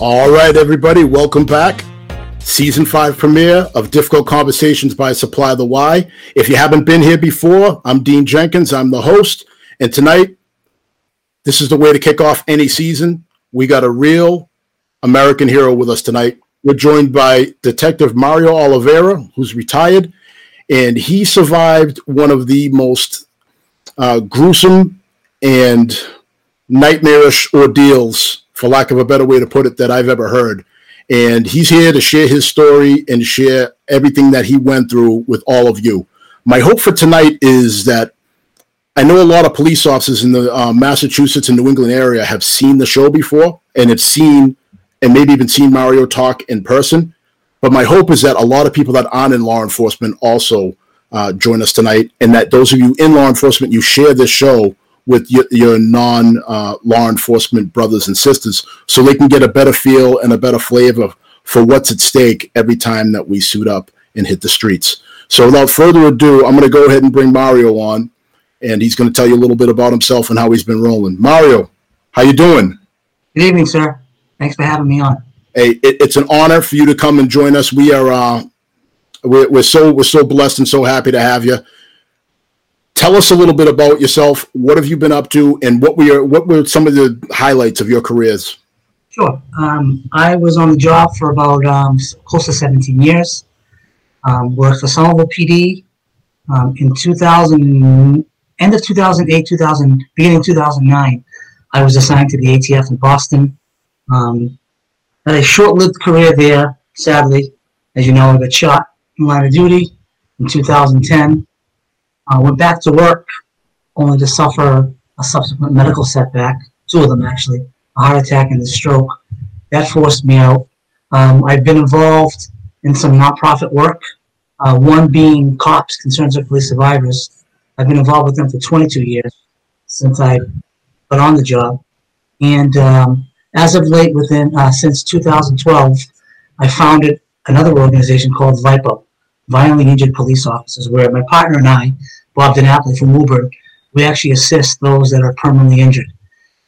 All right, everybody, welcome back. Season 5 premiere of Difficult Conversations by Supply the Y. If you haven't been here before, I'm Dean Jenkins. I'm the host. And tonight, this is the way to kick off any season. We got a real American hero with us tonight. We're joined by Detective Mario Oliveira, who's retired, and he survived one of the most uh, gruesome and nightmarish ordeals for lack of a better way to put it, that I've ever heard. And he's here to share his story and share everything that he went through with all of you. My hope for tonight is that I know a lot of police officers in the uh, Massachusetts and New England area have seen the show before and have seen and maybe even seen Mario talk in person. But my hope is that a lot of people that aren't in law enforcement also uh, join us tonight, and that those of you in law enforcement, you share this show with your, your non uh, law enforcement brothers and sisters so they can get a better feel and a better flavor for what's at stake every time that we suit up and hit the streets. So without further ado, I'm going to go ahead and bring Mario on, and he's going to tell you a little bit about himself and how he's been rolling. Mario, how you doing? Good evening, sir. Thanks for having me on. Hey, it, it's an honor for you to come and join us. We are uh, we're, we're so we're so blessed and so happy to have you tell us a little bit about yourself. What have you been up to, and what were what were some of the highlights of your careers? Sure. Um, I was on the job for about um, close to 17 years. Um, worked for Somerville PD um, in 2000, end of 2008, 2000, beginning 2009. I was assigned to the ATF in Boston. Um, had a short-lived career there. Sadly, as you know, I got shot in line of duty in 2010. Uh, went back to work only to suffer a subsequent medical setback, two of them actually, a heart attack and a stroke. That forced me out. Um, I've been involved in some nonprofit work, uh, one being COPS, Concerns of Police Survivors. I've been involved with them for 22 years since I got on the job. And um, as of late, within uh, since 2012, I founded another organization called VIPO, Violently Injured Police Officers, where my partner and I Bob DiNapoli from Woburn, we actually assist those that are permanently injured.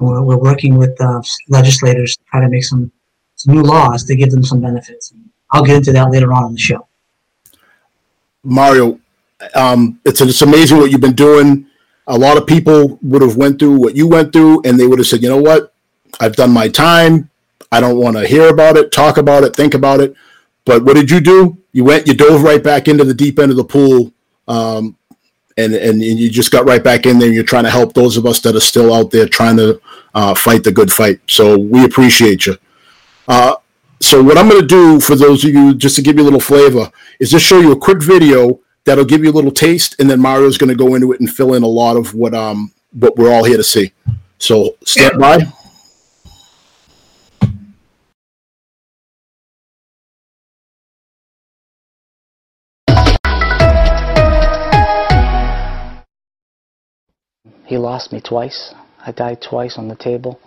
We're, we're working with uh, legislators to try to make some, some new laws to give them some benefits. I'll get into that later on in the show. Mario, um, it's it's amazing what you've been doing. A lot of people would have went through what you went through, and they would have said, "You know what? I've done my time. I don't want to hear about it, talk about it, think about it." But what did you do? You went, you dove right back into the deep end of the pool, um, and, and you just got right back in there. You're trying to help those of us that are still out there trying to uh, fight the good fight. So we appreciate you. Uh, so what I'm going to do for those of you, just to give you a little flavor, is just show you a quick video that'll give you a little taste, and then Mario's going to go into it and fill in a lot of what um what we're all here to see. So stand by. He lost me twice. I died twice on the table.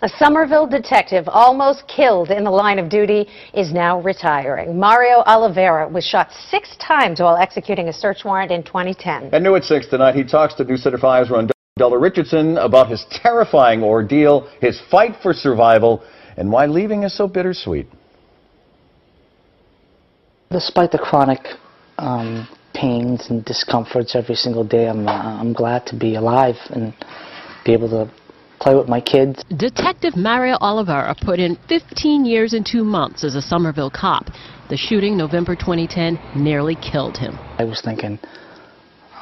A Somerville detective almost killed in the line of duty is now retiring. Mario Oliveira was shot six times while executing a search warrant in 2010. At New at 6 tonight, he talks to News Center 5's Rondella Richardson about his terrifying ordeal, his fight for survival, and why leaving is so bittersweet. Despite the chronic um, pains and discomforts every single day. I'm, uh, I'm glad to be alive and be able to play with my kids. Detective Mario Oliveira put in 15 years and two months as a Somerville cop. The shooting, November 2010, nearly killed him. I was thinking,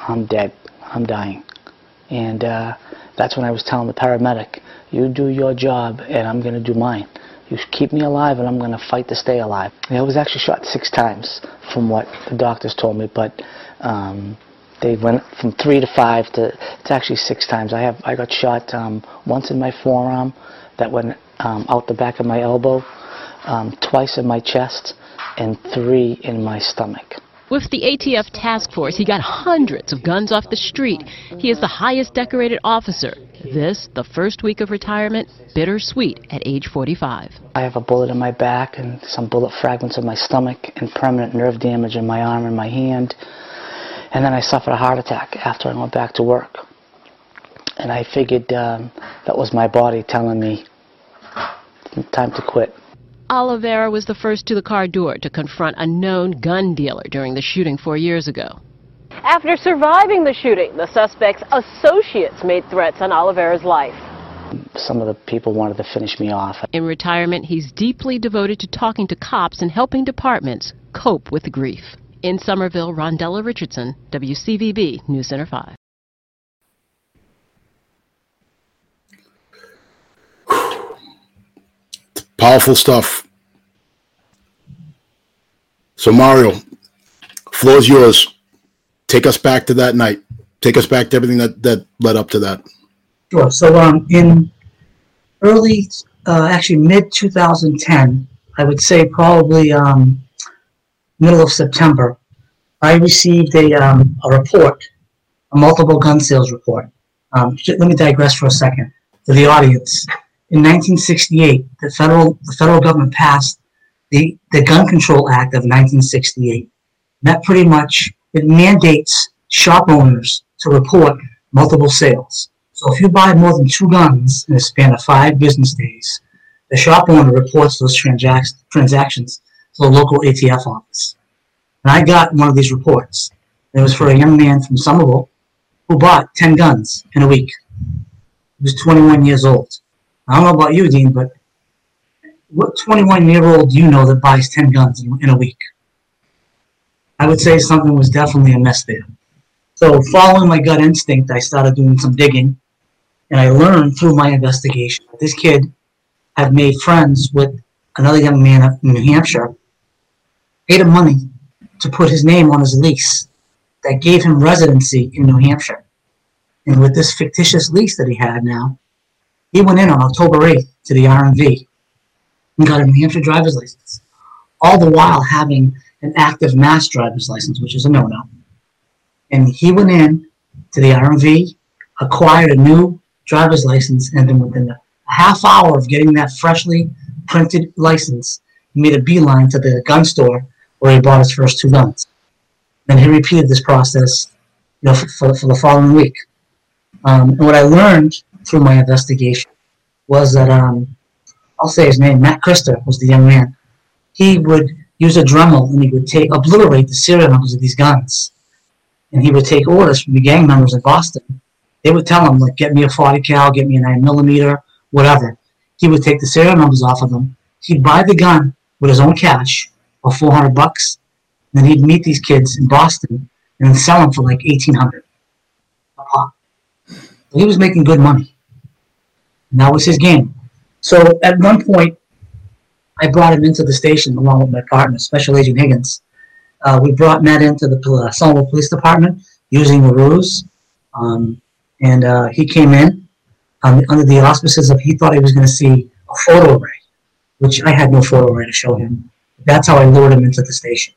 I'm dead. I'm dying. And uh, that's when I was telling the paramedic, you do your job and I'm going to do mine. You keep me alive and I'm going to fight to stay alive. I was actually shot six times from what the doctors told me, but um, they went from three to five to it's actually six times. I have I got shot um, once in my forearm that went um, out the back of my elbow, um, twice in my chest, and three in my stomach. With the ATF task force, he got hundreds of guns off the street. He is the highest decorated officer. This, the first week of retirement, bittersweet at age 45. I have a bullet in my back and some bullet fragments in my stomach and permanent nerve damage in my arm and my hand. And then I suffered a heart attack after I went back to work. And I figured um, that was my body telling me, time to quit. Oliveira was the first to the car door to confront a known gun dealer during the shooting four years ago. After surviving the shooting, the suspect's associates made threats on Oliveira's life. Some of the people wanted to finish me off. In retirement, he's deeply devoted to talking to cops and helping departments cope with grief. In Somerville, Rondella Richardson, WCVB News Center 5. Powerful stuff. So, Mario, floor's yours. Take us back to that night. Take us back to everything that, that led up to that. Sure. So, um, in early, uh, actually mid 2010, I would say probably um, middle of September, I received a, um, a report, a multiple gun sales report. Um, let me digress for a second to the audience. In 1968, the federal the federal government passed the, the Gun Control Act of 1968. That pretty much it mandates shop owners to report multiple sales. So if you buy more than two guns in a span of five business days, the shop owner reports those transac- transactions to the local ATF office. And I got one of these reports. It was for a young man from Somerville who bought 10 guns in a week. He was 21 years old. I don't know about you, Dean, but what 21 year old do you know that buys 10 guns in, in a week? I would say something was definitely a mess there. So, following my gut instinct, I started doing some digging, and I learned through my investigation that this kid had made friends with another young man in New Hampshire, paid him money to put his name on his lease that gave him residency in New Hampshire. And with this fictitious lease that he had now, he went in on October 8th to the RMV and got a New Hampshire driver's license, all the while having an active mass driver's license, which is a no-no. And he went in to the RMV, acquired a new driver's license, and then within a half hour of getting that freshly printed license, he made a beeline to the gun store where he bought his first two guns. Then he repeated this process, you know, for, for, for the following week. Um, and what I learned through my investigation was that um, I'll say his name, Matt Christer was the young man. He would use a Dremel and he would take obliterate the serial numbers of these guns. And he would take orders from the gang members in Boston. They would tell him, like, get me a 40 cal, get me a 9 millimeter, whatever. He would take the serial numbers off of them. He'd buy the gun with his own cash for 400 bucks. And then he'd meet these kids in Boston and sell them for like 1800 a pop. He was making good money. And that was his game. So at one point, I brought him into the station along with my partner, Special Agent Higgins. Uh, we brought Matt into the uh, Somerville Police Department using a ruse. Um, and uh, he came in um, under the auspices of he thought he was going to see a photo array, which I had no photo array to show him. That's how I lured him into the station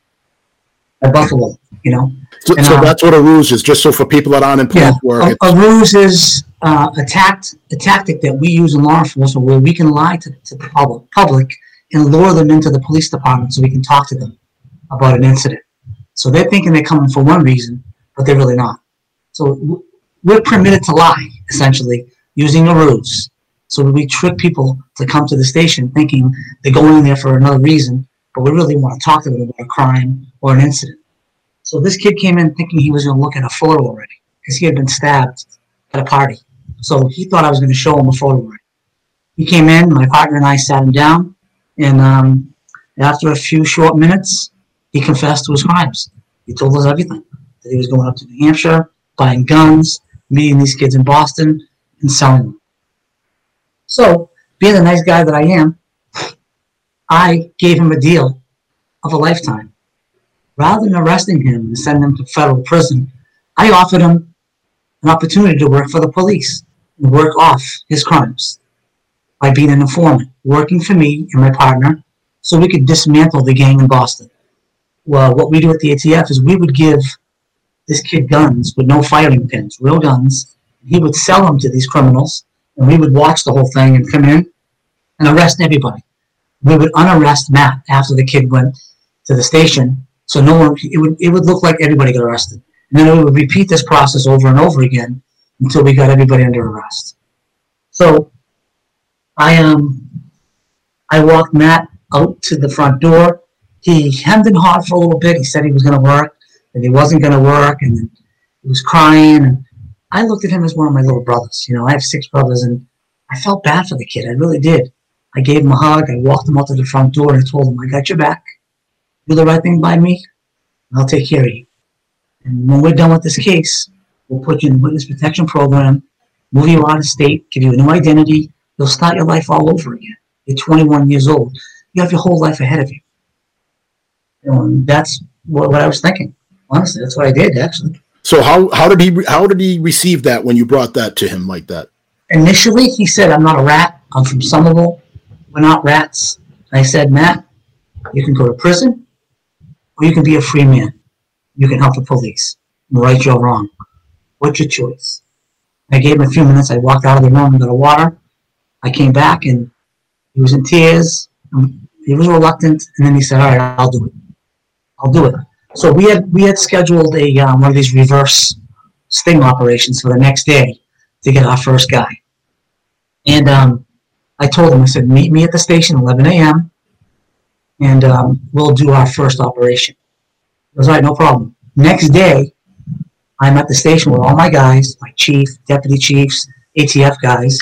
at Buffalo, you know. So, And, so uh, that's what a ruse is, just so for people that aren't in police Yeah, work. a, a ruse is uh, a, tact, a tactic that we use in law enforcement where we can lie to, to the public, public and lure them into the police department so we can talk to them about an incident. So they're thinking they're coming for one reason, but they're really not. So we're permitted to lie, essentially, using a ruse. So we trick people to come to the station thinking they're going there for another reason, but we really want to talk to them about a crime or an incident. So this kid came in thinking he was going to look at a photo array because he had been stabbed at a party. So he thought I was going to show him a photo array. He came in, my partner and I sat him down, and um, after a few short minutes, he confessed to his crimes. He told us everything that he was going up to New Hampshire, buying guns, meeting these kids in Boston, and selling them. So, being the nice guy that I am, I gave him a deal of a lifetime. Rather than arresting him and sending him to federal prison, I offered him an opportunity to work for the police and work off his crimes by being an informant, working for me and my partner so we could dismantle the gang in Boston. Well, what we do at the ATF is we would give this kid guns with no firing pins, real guns. He would sell them to these criminals, and we would watch the whole thing and come in and arrest everybody. We would unarrest Matt after the kid went to the station, so no one. It would it would look like everybody got arrested, and then we would repeat this process over and over again until we got everybody under arrest. So, I um, I walked Matt out to the front door. He hemmed and hawed for a little bit. He said he was going to work, and he wasn't going to work, and he was crying. And I looked at him as one of my little brothers. You know, I have six brothers, and I felt bad for the kid. I really did. I gave him a hug. I walked him out to the front door, and I told him, "I got your back. Do the right thing by me, and I'll take care of you. And when we're done with this case, we'll put you in the witness protection program, move you out of state, give you a new identity. You'll start your life all over again. You're 21 years old. You have your whole life ahead of you. You know, and that's what, what I was thinking. Honestly, that's what I did actually. So how how did he how did he receive that when you brought that to him like that? Initially, he said, "I'm not a rat. I'm from Somerville. We're not rats." I said, "Matt, you can go to prison, or you can be a free man. You can help the police, right or wrong. What's your choice?" I gave him a few minutes. I walked out of the room got a water. I came back and he was in tears. He was reluctant, and then he said, "All right, I'll do it. I'll do it." So we had we had scheduled a um, one of these reverse sting operations for the next day to get our first guy. And um, I told him, I said, "Meet me at the station 11 a.m. and um, we'll do our first operation." Goes, "All right, no problem." Next day, I'm at the station with all my guys, my chief, deputy chiefs, ATF guys,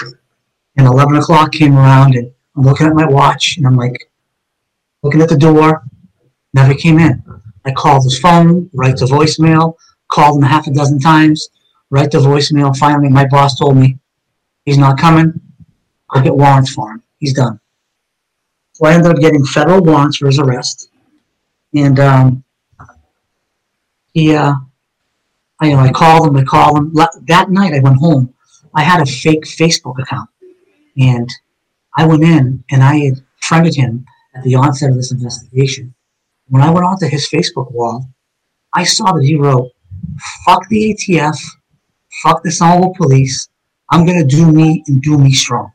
and 11 o'clock came around, and I'm looking at my watch, and I'm like, looking at the door, never came in. I called his phone, right to voicemail, called him half a dozen times, right to voicemail. Finally, my boss told me he's not coming. I'll get warrants for him. He's done. So I ended up getting federal warrants for his arrest, and um, he, uh, I, you know, I called him. I called him. That night, I went home. I had a fake Facebook account, and I went in and I had friended him at the onset of this investigation. When I went onto his Facebook wall, I saw that he wrote, fuck the ATF, fuck the Somerville police, I'm going to do me and do me strong.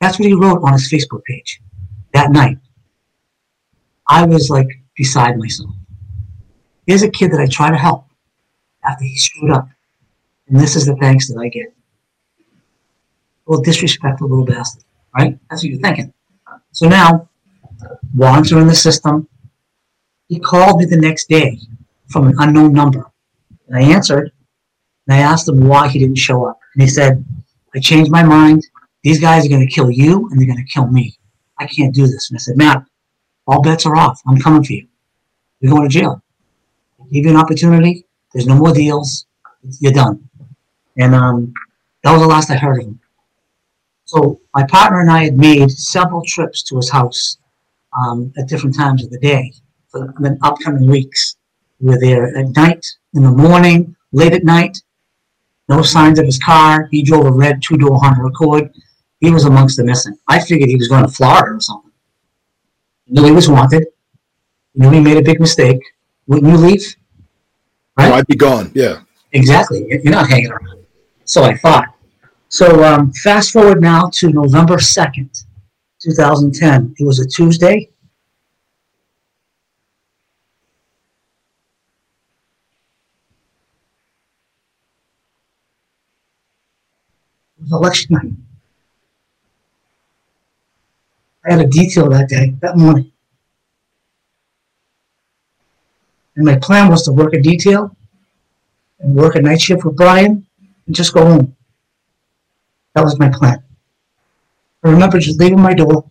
That's what he wrote on his Facebook page that night. I was like beside myself. Here's a kid that I try to help after he screwed up. And this is the thanks that I get. Well, disrespectful little bastard, right? That's what you're thinking. So now, warrants are in the system. He called me the next day from an unknown number. And I answered, and I asked him why he didn't show up. And he said, I changed my mind. These guys are going to kill you, and they're going to kill me. I can't do this. And I said, Matt, all bets are off. I'm coming for you. You're going to jail. I give you an opportunity. There's no more deals. You're done. And um, that was the last I heard of him. So my partner and I had made several trips to his house um, at different times of the day for the upcoming weeks. We were there at night, in the morning, late at night. No signs of his car. He drove a red two-door Honda Accord. He was amongst the missing. I figured he was going to Florida or something. Knew he was wanted. Knew he made a big mistake. Wouldn't you leave? Right? I'd be gone. Yeah. Exactly. You're not hanging around. So I thought. So um, fast forward now to November 2nd, 2010. It was a Tuesday. It was election night. I had a detail that day, that morning. And my plan was to work a detail and work a night shift with Brian and just go home. That was my plan. I remember just leaving my door,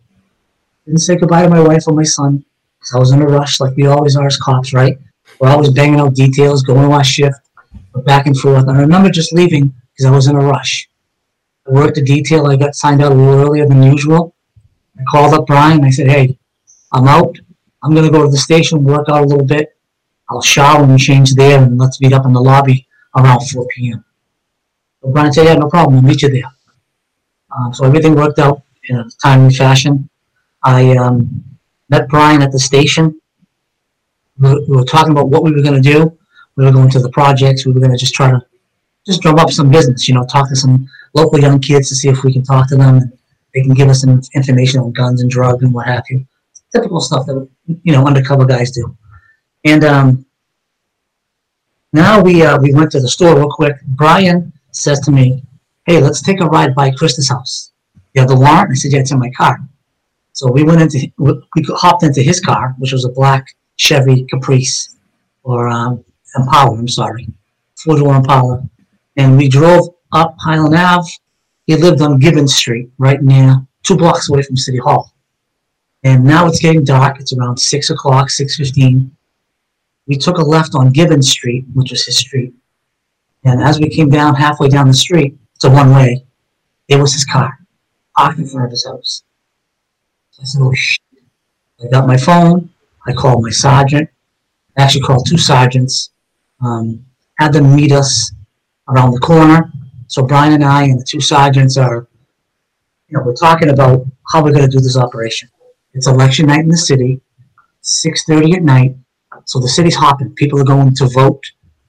didn't say goodbye to my wife or my son, because I was in a rush like we always are as cops, right? We're always banging out details, going our shift, back and forth. And I remember just leaving because I was in a rush. I worked a detail. I got signed out a little earlier than usual. I called up Brian. I said, hey, I'm out. I'm to go to the station, work out a little bit. I'll shower and change there, and let's meet up in the lobby around 4 p.m. So Brian said, yeah, no problem. I'll meet you there. Um, so everything worked out in a timely fashion. I um, met Brian at the station. We were, we were talking about what we were going to do. We were going to the projects. We were going to just try to just drum up some business, you know, talk to some local young kids to see if we can talk to them and they can give us some information on guns and drugs and what have you. Typical stuff that, you know, undercover guys do. And um, now we uh, we went to the store real quick. Brian says to me, "Hey, let's take a ride by Krista's house. You have the warrant?" I said, "Yeah, it's in my car." So we went into, we hopped into his car, which was a black Chevy Caprice or um, Impala, I'm sorry, four door Impala. And we drove up Highland Ave. He lived on Gibbons Street, right near, two blocks away from City Hall. And now it's getting dark. It's around 6 o'clock, 6.15. We took a left on Gibbons Street, which was his street. And as we came down halfway down the street, it's a one way, it was his car, parked in front of his house. I said, oh shit. I got my phone. I called my sergeant. I actually called two sergeants. Um, had them meet us around the corner. So Brian and I and the two sergeants are, you know, we're talking about how we're going to do this operation. It's election night in the city, 6.30 at night. So the city's hopping. People are going to vote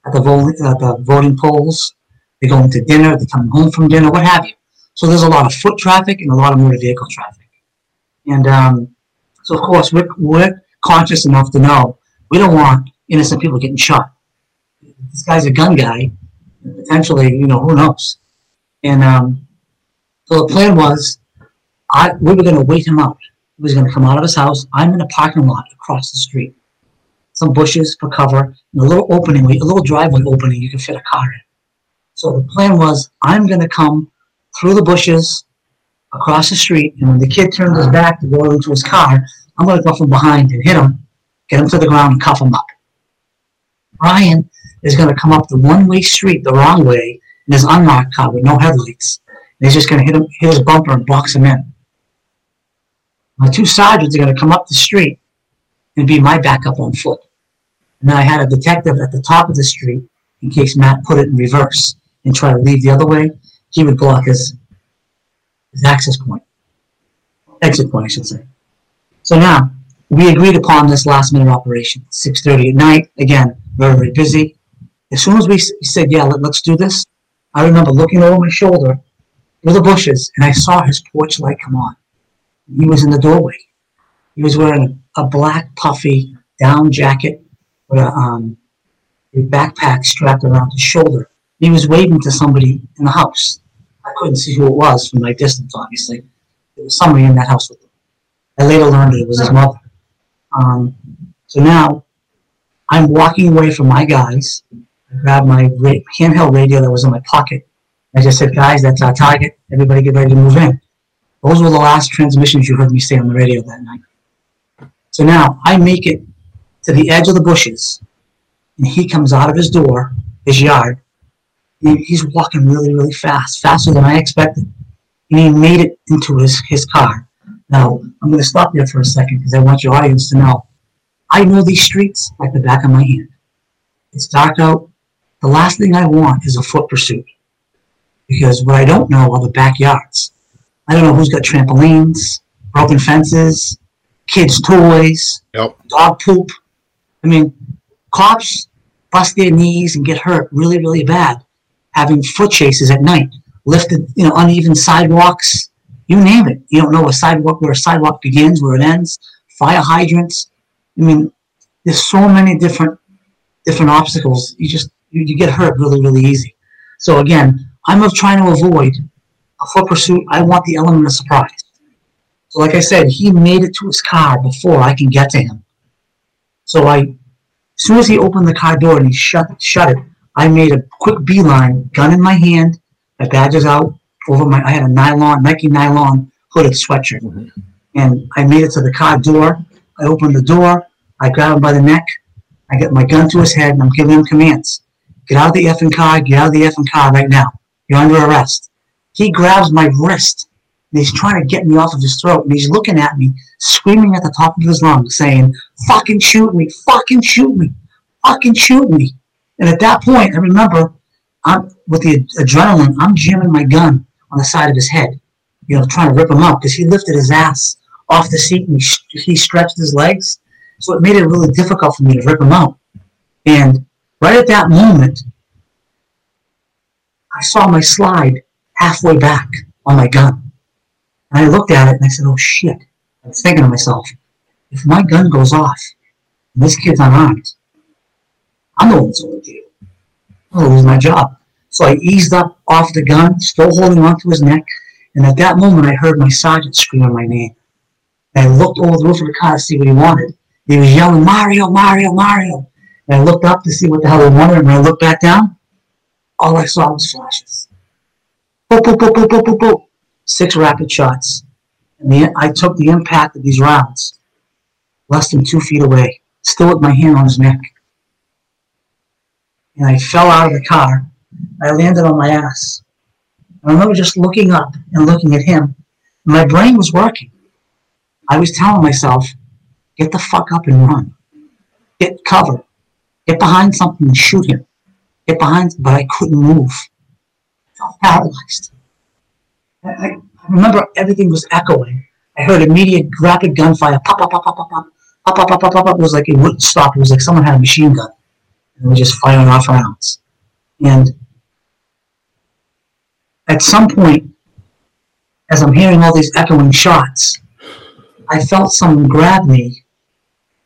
at the, the voting polls. They're going to dinner. They're coming home from dinner, what have you. So there's a lot of foot traffic and a lot of motor vehicle traffic. And um, so, of course, we're, we're conscious enough to know we don't want innocent people getting shot. This guy's a gun guy. Potentially, you know, who knows? And um, so the plan was I, we were going to wait him out. He was going to come out of his house. I'm in a parking lot across the street. Some bushes for cover, and a little opening, a little driveway opening you can fit a car in. So the plan was I'm going to come through the bushes across the street, and when the kid turns his back to go into his car, I'm going to go from behind and hit him, get him to the ground, and cuff him up. Brian is going to come up the one-way street the wrong way in his unmarked car with no headlights. And he's just going to hit him, hit his bumper and box him in. My two sergeants are going to come up the street and be my backup on foot. And then I had a detective at the top of the street in case Matt put it in reverse and try to leave the other way. He would block his his access point, exit point, I should say. So now we agreed upon this last minute operation, 6:30 at night. Again, very very busy. As soon as we said, "Yeah, let, us do this," I remember looking over my shoulder through the bushes, and I saw his porch light come on. He was in the doorway. He was wearing a black puffy down jacket with a, um, a backpack strapped around his shoulder. He was waving to somebody in the house. I couldn't see who it was from my distance, obviously. It was somebody in that house with him. I later learned it was his mother. Um, so now I'm walking away from my guys. I grabbed my handheld radio that was in my pocket. I just said, guys, that's our target. Everybody get ready to move in. Those were the last transmissions you heard me say on the radio that night. So now I make it to the edge of the bushes, and he comes out of his door, his yard, he's walking really, really fast, faster than I expected. And he made it into his, his car. Now, I'm going to stop there for a second because I want your audience to know I know these streets like the back of my hand. It's dark out. The last thing I want is a foot pursuit because what I don't know are the backyards. I don't know who's got trampolines, broken fences, kids' toys, yep. dog poop. I mean, cops bust their knees and get hurt really, really bad having foot chases at night, lifted, you know, uneven sidewalks, you name it. You don't know a sidewalk where a sidewalk begins, where it ends. Fire hydrants. I mean, there's so many different different obstacles. You just you, you get hurt really, really easy. So again, I'm of trying to avoid a foot pursuit. I want the element of surprise. So like I said, he made it to his car before I can get to him. So I, as soon as he opened the car door and he shut shut it, I made a quick beeline, gun in my hand, my badges out over my. I had a nylon, Nike nylon hooded sweatshirt, mm-hmm. and I made it to the car door. I opened the door. I grabbed him by the neck. I get my gun to his head, and I'm giving him commands: "Get out of the effing car! Get out of the effing car right now! You're under arrest!" He grabs my wrist, and he's trying to get me off of his throat, and he's looking at me, screaming at the top of his lungs, saying, "Fucking shoot me! Fucking shoot me! Fucking shoot me!" And at that point, I remember I'm, with the adrenaline, I'm jamming my gun on the side of his head, you know, trying to rip him up because he lifted his ass off the seat and he, he stretched his legs. So it made it really difficult for me to rip him out. And right at that moment, I saw my slide halfway back on my gun. And I looked at it and I said, oh shit. I was thinking to myself, if my gun goes off and this kid's unarmed, I'm the one that's going to jail. I'm lose my job. So I eased up off the gun, still holding onto his neck, and at that moment I heard my sergeant scream my name. And I looked over the roof of the car to see what he wanted. He was yelling, Mario, Mario, Mario. And I looked up to see what the hell he wanted. And when I looked back down, all I saw was flashes. Boop, boop, boop, boop, boop, boop, boop. Six rapid shots. And the, I took the impact of these rounds less than two feet away, still with my hand on his neck. And I fell out of the car. I landed on my ass. I remember just looking up and looking at him. My brain was working. I was telling myself, get the fuck up and run. Get cover. Get behind something and shoot him. Get behind, but I couldn't move. I felt paralyzed. I, I remember everything was echoing. I heard immediate rapid gunfire. Pop, pop, pop, pop, pop, pop. Pop, pop, pop, pop, pop, pop. It was like it wouldn't stop. It was like someone had a machine gun. And was just firing off rounds. And at some point, as I'm hearing all these echoing shots, I felt someone grab me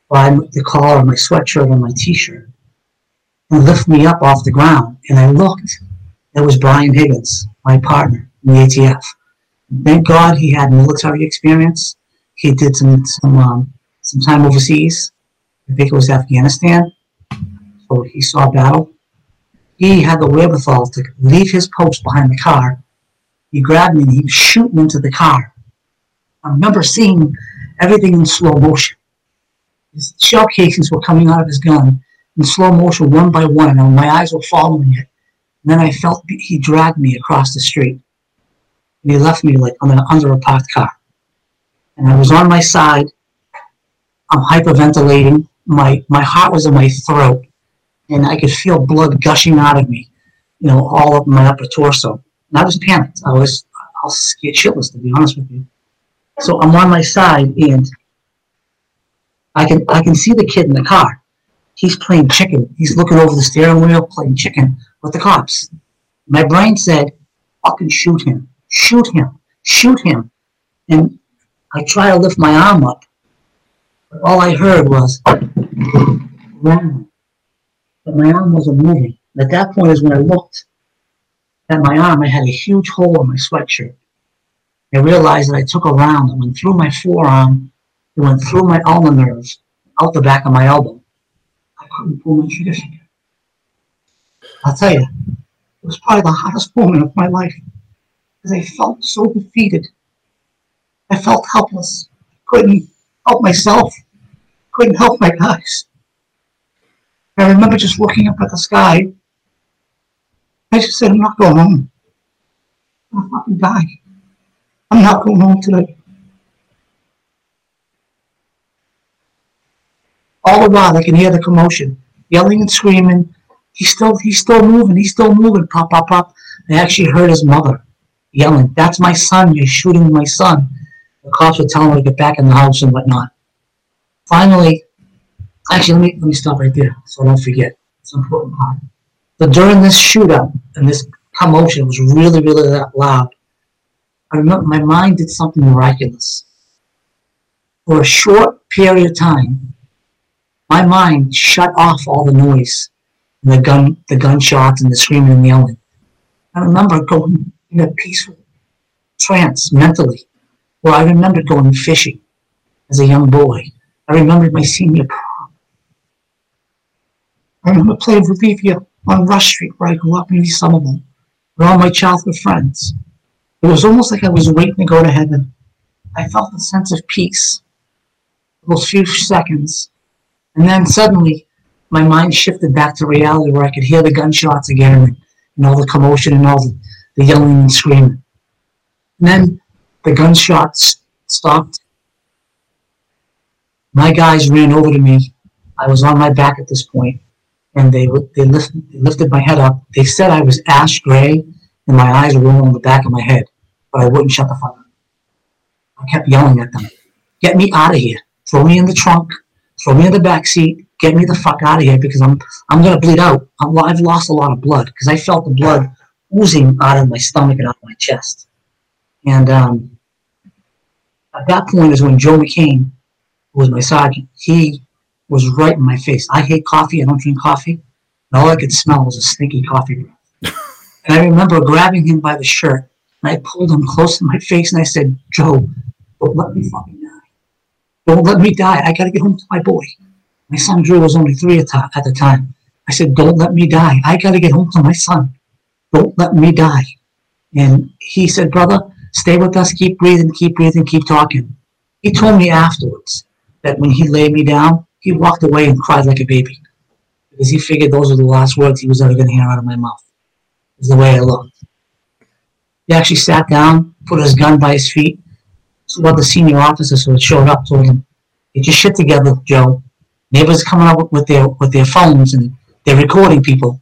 by the collar of my sweatshirt and my t-shirt and lift me up off the ground. And I looked. It was Brian Higgins, my partner in the ATF. Thank God he had military experience. He did some some um, some time overseas. I think it was Afghanistan. So he saw battle. He had the wherewithal to leave his post behind the car. He grabbed me and he was shooting into the car. I remember seeing everything in slow motion. His shell casings were coming out of his gun in slow motion, one by one, and my eyes were following it. And then I felt he dragged me across the street. And he left me like I'm under a parked car. And I was on my side. I'm hyperventilating. My my heart was in my throat, and I could feel blood gushing out of me, you know, all up my upper torso. And I was panicked. I was I was scared shitless to be honest with you. So I'm on my side, and I can I can see the kid in the car. He's playing chicken. He's looking over the steering wheel, playing chicken with the cops. My brain said, "Fucking shoot him! Shoot him! Shoot him!" And I try to lift my arm up, but all I heard was, "Run!" But my arm wasn't moving. At that point is when I looked at my arm. I had a huge hole in my sweatshirt. I realized that I took a round that went through my forearm, it went through my ulnar nerves, out the back of my elbow. I couldn't pull my again. I'll tell you, it was probably the hottest moment of my life because I felt so defeated. I felt helpless. Couldn't help myself. Couldn't help my guys. I remember just looking up at the sky. I just said, I'm not going home. I'm not gonna die. I'm not going home today. All the while, I can hear the commotion, yelling and screaming. He's still, he's still moving. He's still moving. Pop, pop, pop. I actually heard his mother yelling, "That's my son! You're shooting my son!" The cops were telling her to get back in the house and whatnot. Finally, actually, let me let me stop right there so I don't forget. It's an important part. But during this shootout and this commotion was really, really that loud. I remember my mind did something miraculous. For a short period of time, my mind shut off all the noise and the gun, the gunshots and the screaming and yelling. I remember going in a peaceful trance mentally, where I remember going fishing as a young boy. I remembered my senior prom. I remember playing Olivia on Rush Street, where I grew up in East Somerville, with all my childhood friends. It was almost like I was waiting to go to heaven. I felt a sense of peace for those few seconds. And then suddenly, my mind shifted back to reality where I could hear the gunshots again and, and all the commotion and all the, the yelling and screaming. And then the gunshots stopped. My guys ran over to me. I was on my back at this point, and they they, lift, they lifted my head up. They said I was ash gray, and my eyes were rolling on the back of my head, but I wouldn't shut the fuck up. I kept yelling at them, "Get me out of here! Throw me in the trunk! Throw me in the back seat! Get me the fuck out of here because I'm I'm gonna bleed out. I'm, I've lost a lot of blood because I felt the blood oozing out of my stomach and out of my chest." And um, at that point is when Joe McCain, who was my sergeant, he was right in my face. I hate coffee. I don't drink coffee. And all I could smell was a stinky coffee breath. and I remember grabbing him by the shirt and I pulled him close to my face and I said, Joe, don't let me fucking. Don't let me die. I got to get home to my boy. My son Drew was only three at, the time. I said, Don't let me die. I got to get home to my son. Don't let me die. And he said, Brother, stay with us. Keep breathing, keep breathing, keep talking. He told me afterwards that when he laid me down, he walked away and cried like a baby because he figured those were the last words he was ever going to hear out of my mouth. Is the way I looked. He actually sat down, put his gun by his feet. One the senior officers who had showed up told him, "Get your shit together, Joe. Neighbors coming up with their with their phones and they're recording people.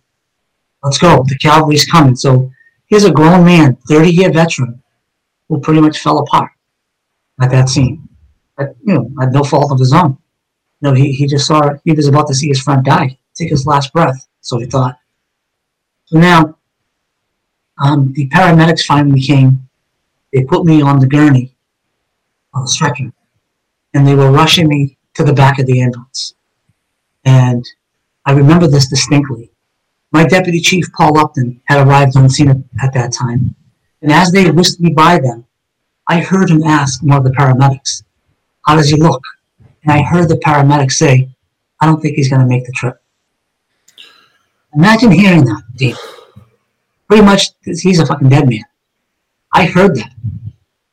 Let's go. The cavalry's coming." So here's a grown man, 30 year veteran, who pretty much fell apart at that scene. But, you know, had no fault of his own. You know, he, he just saw he was about to see his friend die, take his last breath. So he thought. So now, um, the paramedics finally came. They put me on the gurney, on the stretcher, and they were rushing me to the back of the ambulance. And I remember this distinctly. My deputy chief, Paul Upton, had arrived on scene at that time. And as they whisked me by them, I heard him ask one of the paramedics, How does he look? And I heard the paramedic say, I don't think he's going to make the trip. Imagine hearing that, Dean. Pretty much, he's a fucking dead man. I heard that.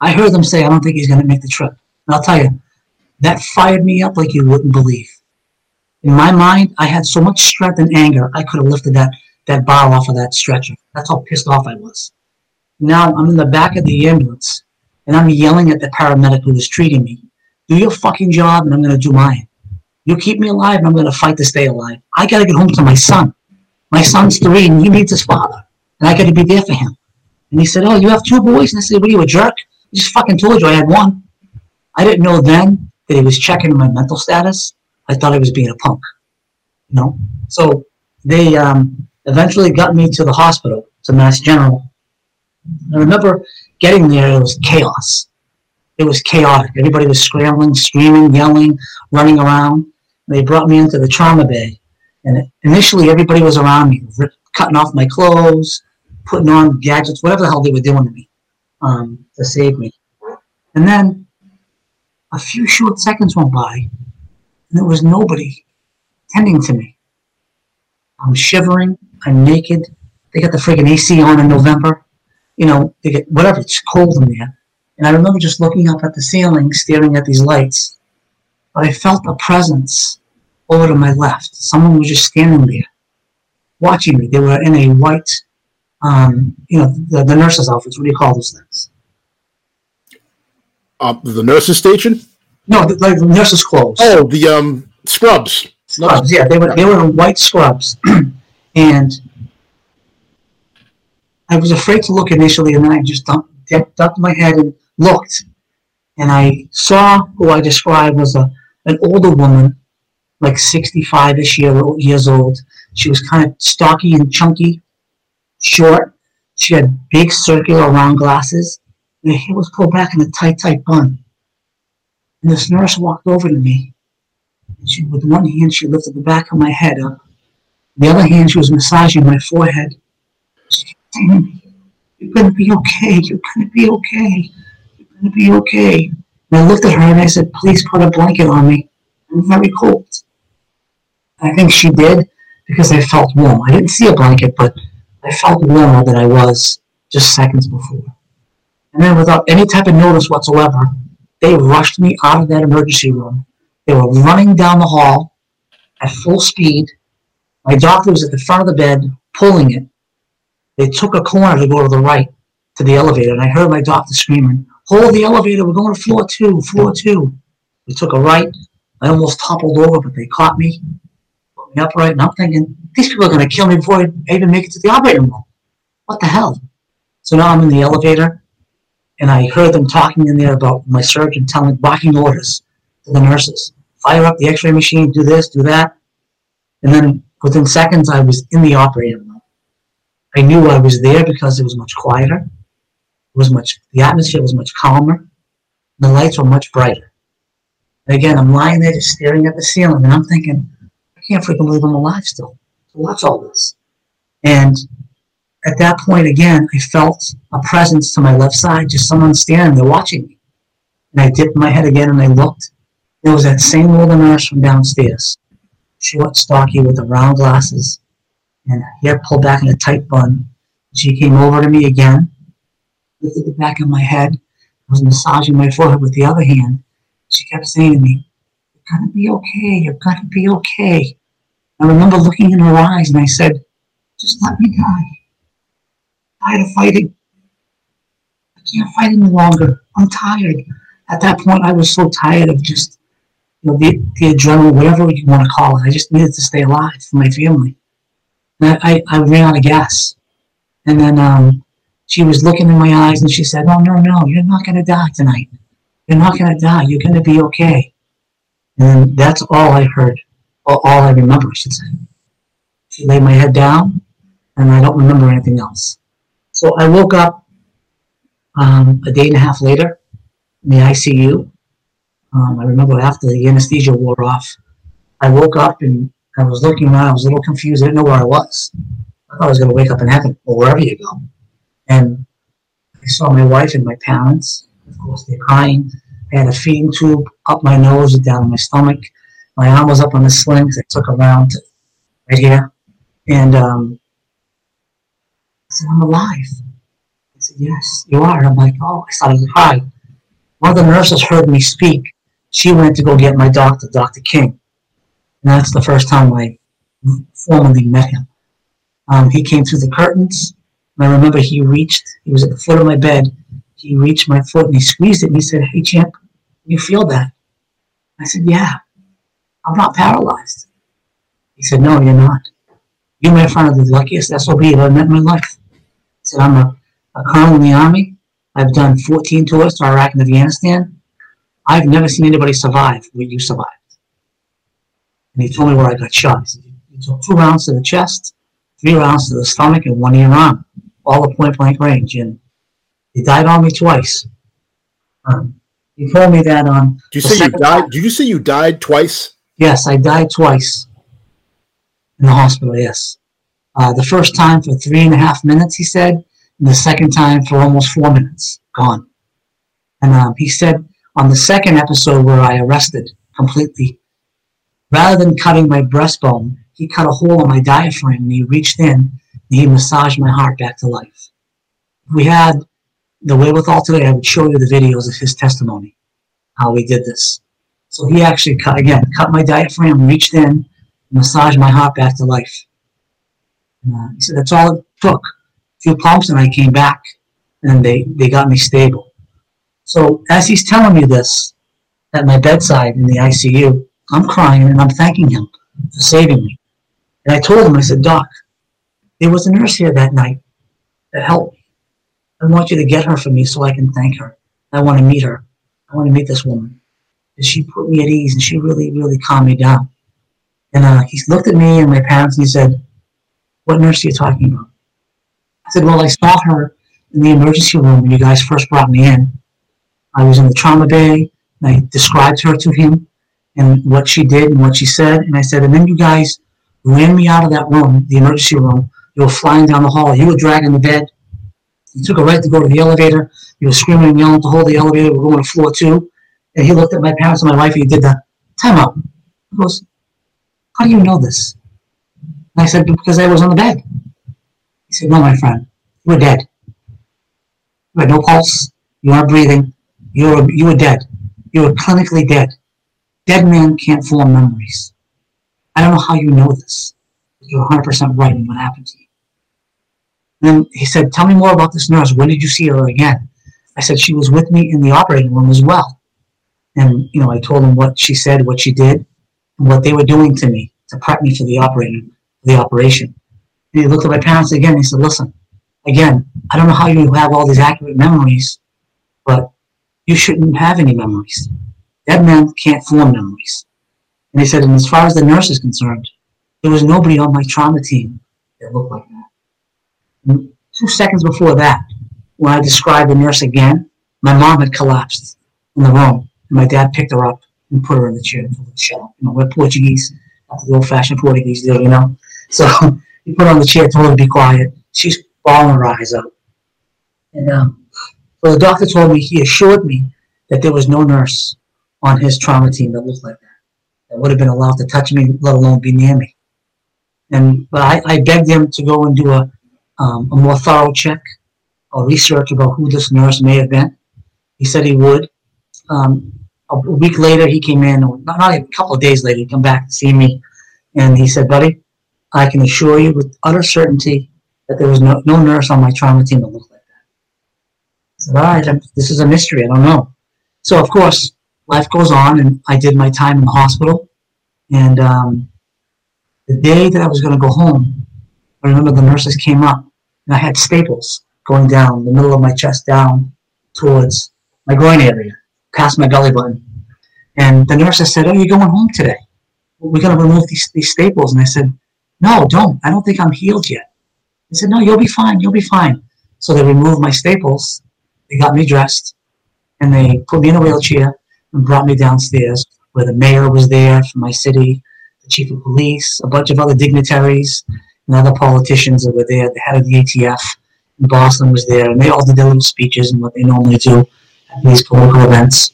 I heard them say, I don't think he's going to make the trip. And I'll tell you, that fired me up like you wouldn't believe. In my mind, I had so much strength and anger, I could have lifted that, that bar off of that stretcher. That's how pissed off I was. Now I'm in the back of the ambulance, and I'm yelling at the paramedic who was treating me. Do your fucking job, and I'm going to do mine. You keep me alive, and I'm going to fight to stay alive. I got to get home to my son. My son's three, and he needs his father, and I got to be there for him. And he said, "Oh, you have two boys?" And I said, "What are you, a jerk? Just fucking told you I had one." I didn't know then that he was checking my mental status. I thought I was being a punk. You know? So they um, eventually got me to the hospital, to Mass General. I remember getting there, it was chaos. It was chaotic. Everybody was scrambling, screaming, yelling, running around. They brought me into the trauma bay. And initially, everybody was around me, cutting off my clothes, putting on gadgets, whatever the hell they were doing to me um, to save me. And then a few short seconds went by, and there was nobody tending to me. I'm shivering. I'm naked. They got the freaking AC on in November. You know, they get whatever. It's cold in there. And I remember just looking up at the ceiling, staring at these lights. But I felt a presence over to my left. Someone was just standing there, watching me. They were in a white, um, you know, the, the nurse's outfits. What do you call those things? Uh, the nurses station? No, the, like the nurses' clothes. Oh, the um scrubs. Scrubs. Yeah, they were they were in white scrubs, and I was afraid to look initially, and then I just dumped, ducked my head and looked, and I saw who I described was a an older woman, like 65ish year, years old. She was kind of stocky and chunky, short. She had big circular round glasses. And her hair was pulled back in a tight, tight bun. And this nurse walked over to me. She, with one hand, she lifted the back of my head up. The other hand, she was massaging my forehead. She kept saying You're going to be okay. You're going to be okay. You're going to be okay. And I looked at her and I said, Please put a blanket on me. I'm very cold. I think she did because I felt warm. I didn't see a blanket, but I felt warmer than I was just seconds before. And then, without any type of notice whatsoever, they rushed me out of that emergency room. They were running down the hall at full speed. My doctor was at the front of the bed, pulling it. They took a corner to go to the right to the elevator, and I heard my doctor screaming, Hold the elevator, we're going to floor two, floor two. We took a right. I almost toppled over, but they caught me, me upright, I'm thinking, these people are going to kill me before I even make it to the operating room. What the hell? So now I'm in the elevator, and I heard them talking in there about my surgeon telling, barking orders to the nurses. Fire up the x-ray machine, do this, do that. And then within seconds, I was in the operating room. I knew I was there because it was much quieter. It was much, the atmosphere was much calmer. The lights were much brighter. And again, I'm lying there just staring at the ceiling, and I'm thinking, can't freaking believe I'm alive still to watch all this. And at that point, again, I felt a presence to my left side, just someone standing there watching me. And I dipped my head again and I looked, There was that same older nurse from downstairs, short, stocky, with the round glasses and hair pulled back in a tight bun. She came over to me again, lifted the back of my head, was massaging my forehead with the other hand. She kept saying to me, You're gonna be okay, you're gonna be okay. I remember looking in her eyes and I said, Just let me die. I'm tired of fighting. I can't fight any longer. I'm tired. At that point, I was so tired of just you know, the, the adrenaline, whatever you want to call it. I just needed to stay alive for my family. And I, I ran out of gas. And then um, she was looking in my eyes and she said, No, no, no, you're not going to die tonight. You're not going to die. You're going to be okay. And that's all I heard, all, all I remember, I should say. She laid my head down, and I don't remember anything else. So I woke up um, a day and a half later in the ICU. Um, I remember after the anesthesia wore off, I woke up and I was looking around. I was a little confused. I didn't know where I was. I thought I was going to wake up in heaven or wherever you go. And I saw my wife and my parents. Of course, they're crying. I had a feeding tube up my nose and down my stomach. My arm was up on the sling. I took around right here. And um, I said, I'm alive. I said, Yes, you are. I'm like, Oh, I started to cry. One of the nurses heard me speak. She went to go get my doctor, Dr. King. And that's the first time I formally met him. Um, he came through the curtains. And I remember he reached, he was at the foot of my bed. He reached my foot and he squeezed it and he said, Hey, champ, you feel that? I said, Yeah, I'm not paralyzed. He said, No, you're not. You're my friend, of the luckiest SOB I've ever met in my life. He said, I'm a, a colonel in the Army. I've done 14 tours to Iraq and Afghanistan. I've never seen anybody survive what you survived. And he told me where I got shot. He said, You took two rounds to the chest, three rounds to the stomach, and one in your arm, all at point blank range. And he died on me twice. Um, he told me that on. Did you the say you died? time- Did you say you died twice? Yes, I died twice in the hospital, yes. Uh, the first time for three and a half minutes, he said, and the second time for almost four minutes, gone. And um, he said on the second episode where I arrested completely, rather than cutting my breastbone, he cut a hole in my diaphragm and he reached in and he massaged my heart back to life. If we had the wherewithal today, I would show you the videos of his testimony, how he did this. So he actually cut again, cut my diaphragm, reached in, massaged my heart back to life. Uh, he said that's all it took. A few pumps, and I came back, and they they got me stable. So as he's telling me this at my bedside in the ICU, I'm crying and I'm thanking him for saving me. And I told him, I said, Doc, there was a nurse here that night that helped me. I want you to get her for me so I can thank her. I want to meet her. I want to meet this woman and she put me at ease and she really, really calmed me down. And uh, he looked at me and my parents and he said, What nurse are you talking about? I said, Well, I saw her in the emergency room when you guys first brought me in. I was in the trauma bay and I described her to him and what she did and what she said. And I said, And then you guys ran me out of that room, the emergency room. You were flying down the hall. You were dragging the bed. You took a right to go to the elevator. You were screaming and yelling to hold the elevator. We're going to floor two. And he looked at my parents and my wife and he did that. Time out. He goes, How do you know this? And I said, Because I was on the bed. He said, No, my friend, you were dead. You had no pulse. You weren't breathing. You were, you were dead. You were clinically dead. Dead men can't form memories. I don't know how you know this. You're 100% right in what happened to you. Then he said, Tell me more about this nurse. When did you see her again? I said, She was with me in the operating room as well. And, you know, I told him what she said, what she did, and what they were doing to me to prep me for the operating, the operation. And he looked at my parents again and he said, listen, again, I don't know how you have all these accurate memories, but you shouldn't have any memories. Dead men can't form memories. And he said, and as far as the nurse is concerned, there was nobody on my trauma team that looked like that. And two seconds before that, when I described the nurse again, my mom had collapsed in the room. And my dad picked her up and put her in the chair for the show. You know, we're Portuguese, the old fashioned Portuguese deal, you know. So he put her on the chair, told her to be quiet. She's bawling her eyes out. And um, so the doctor told me, he assured me that there was no nurse on his trauma team that looked like that. That would have been allowed to touch me, let alone be near me. And but I, I begged him to go and do a um, a more thorough check or research about who this nurse may have been. He said he would. Um, a, week later, he came in, not, not a couple of days later, he come back to see me, and he said, "Buddy, I can assure you with utter certainty that there was no, no nurse on my trauma team that looked like that." I said, "All right, this is a mystery. I don't know." So, of course, life goes on, and I did my time in the hospital. And um, the day that I was going to go home, I remember the nurses came up, and I had staples going down the middle of my chest down towards my groin area, past my belly button. And the nurses said, "Oh, you're going home today? We're going to remove these these staples." And I said, "No, don't. I don't think I'm healed yet." They said, "No, you'll be fine. You'll be fine." So they removed my staples. They got me dressed, and they put me in a wheelchair and brought me downstairs where the mayor was there from my city, the chief of police, a bunch of other dignitaries, and other politicians that were there. The head of the ATF in Boston was there, and they all did their little speeches and what they normally do these political events.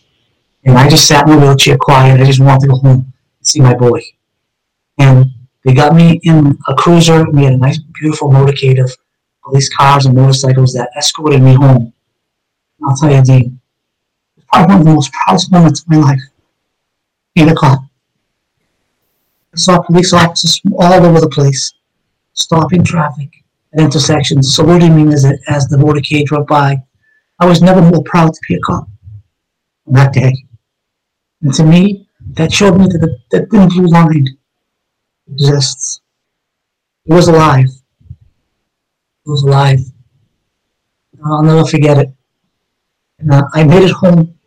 And I just sat in the wheelchair quiet. I just wanted to go home and see my boy. And they got me in a cruiser. We had a nice, beautiful motorcade of police cars and motorcycles that escorted me home. And I'll tell you, Dean, it's probably one of the most proudest moments of my life. Eight o'clock. I saw police officers from all over the place, stopping traffic at intersections, saluting me as, as the motorcade drove by. I was never more proud to be a cop that day. And to me, that showed me that the, that thin blue line exists. It was alive. It was alive. I'll never forget it. And uh, I made it home.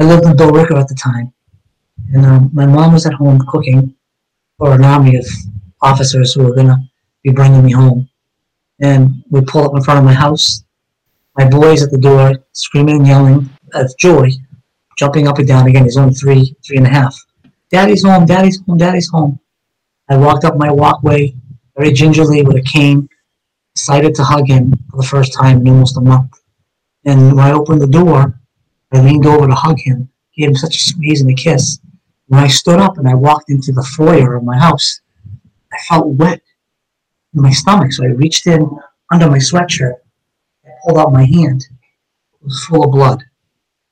I lived in Billerica at the time. And um, my mom was at home cooking for an army of officers who were going to be bringing me home. And we pulled up in front of my house. My boy's at the door, screaming and yelling of joy, jumping up and down again. He's only three, three and a half. Daddy's home, daddy's home, daddy's home. I walked up my walkway very gingerly with a cane, excited to hug him for the first time in almost a month. And when I opened the door, I leaned over to hug him, gave him such a squeeze and a kiss. When I stood up and I walked into the foyer of my house, I felt wet in my stomach. So I reached in under my sweatshirt pulled out my hand. It was full of blood.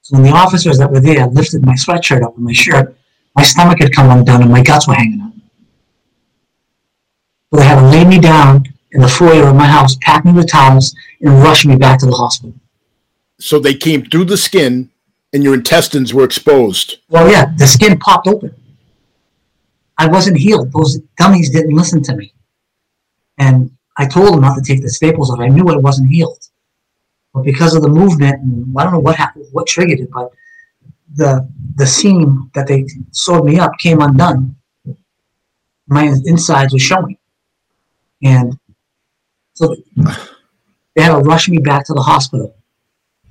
So when the officers that were there lifted my sweatshirt up and my shirt, my stomach had come undone and my guts were hanging out. So they had to lay me down in the foyer of my house, pack me with towels, and rush me back to the hospital. So they came through the skin, and your intestines were exposed. Well, yeah, the skin popped open. I wasn't healed. Those dummies didn't listen to me. And I told them not to take the staples off. I knew I wasn't healed. But because of the movement, and I don't know what happened, what triggered it, but the the seam that they sewed me up came undone. My insides were showing. And so they had to rush me back to the hospital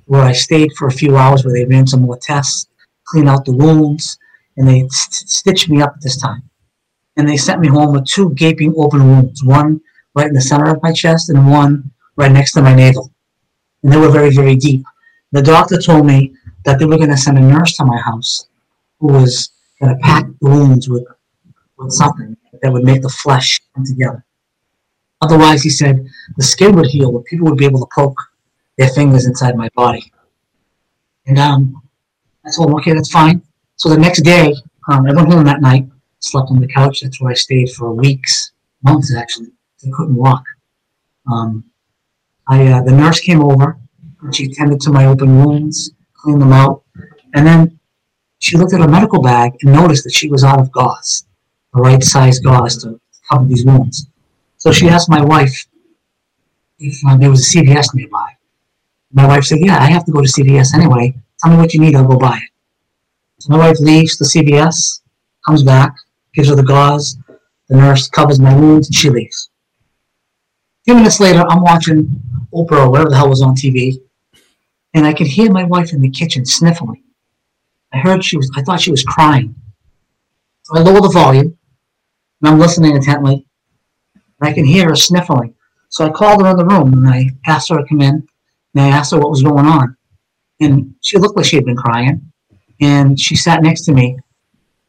where I stayed for a few hours where they ran some more tests, cleaned out the wounds, and they st- stitched me up this time. And they sent me home with two gaping open wounds, one right in the center of my chest and one right next to my navel. And they were very, very deep. The doctor told me that they were going to send a nurse to my house who was going to pack the wounds with, with something that would make the flesh come together. Otherwise, he said, the skin would heal, but people would be able to poke their fingers inside my body. And um, I told him, okay, that's fine. So the next day, um, I went home that night, slept on the couch. That's where I stayed for weeks, months actually. I couldn't walk. Um, I uh, the nurse came over and she tended to my open wounds, cleaned them out, and then she looked at her medical bag and noticed that she was out of gauze, the right size gauze to cover these wounds. So she asked my wife if uh, there was a CVS nearby. My wife said, "Yeah, I have to go to CVS anyway. Tell me what you need, I'll go buy it." So my wife leaves the CVS, comes back, gives her the gauze. The nurse covers my wounds, and she leaves. Few minutes later, I'm watching Oprah or whatever the hell was on TV, and I could hear my wife in the kitchen sniffling. I heard she was, I thought she was crying. So I lower the volume, and I'm listening intently, and I can hear her sniffling. So I called her in the room, and I asked her to come in, and I asked her what was going on. And she looked like she had been crying. and she sat next to me,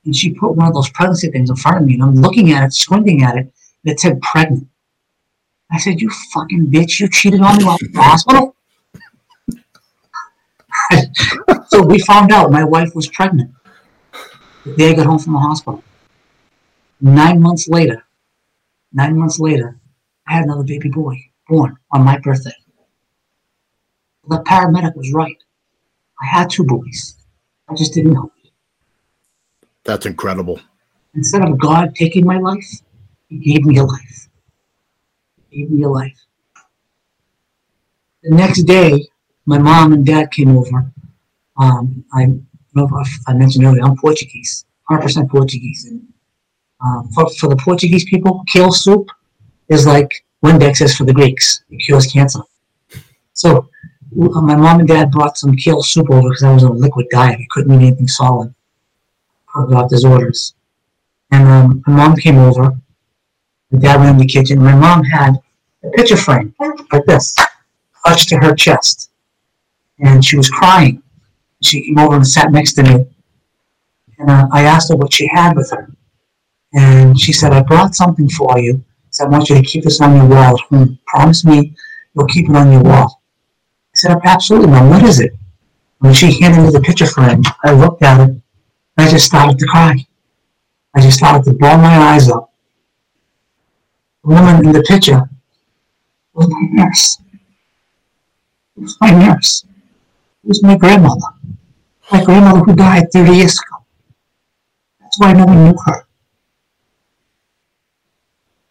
and she put one of those pregnancy things in front of me, and I'm looking at it, squinting at it, and it said pregnant. I said, "You fucking bitch! You cheated on me while I was in the hospital." so we found out my wife was pregnant the day I got home from the hospital. Nine months later, nine months later, I had another baby boy born on my birthday. The paramedic was right. I had two boys. I just didn't know. That's incredible. Instead of God taking my life, He gave me a life. Me a life. The next day, my mom and dad came over. Um, I I mentioned earlier, I'm Portuguese, 100% Portuguese. And um, for, for the Portuguese people, kale soup is like Windex is for the Greeks. It cures cancer. So uh, my mom and dad brought some kale soup over because I was on a liquid diet. I couldn't eat anything solid. Per the doctor's orders. And um, my mom came over. Dad went in the kitchen. My mom had a picture frame like this, clutched to her chest. And she was crying. She came over and sat next to me. And uh, I asked her what she had with her. And she said, I brought something for you. So I want you to keep this on your wall at home. Promise me you'll keep it on your wall. I said, absolutely, mom. What is it? When she handed me the picture frame, I looked at it and I just started to cry. I just started to bawl my eyes up. Woman in the picture was my nurse. It was my nurse. It was my grandmother. My grandmother who died 30 years ago. That's why no one knew her.